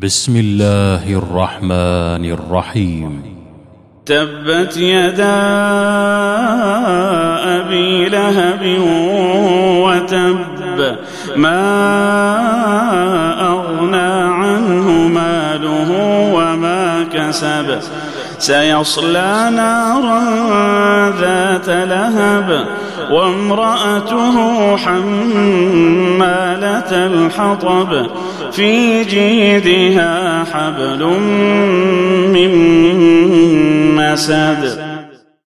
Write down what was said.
بسم الله الرحمن الرحيم. تبت يدا أبي لهب وتب ما أغنى عنه ماله وما كسب. سيصلى نارا لهب وامرأته حمالة الحطب في جيدها حبل من مسد.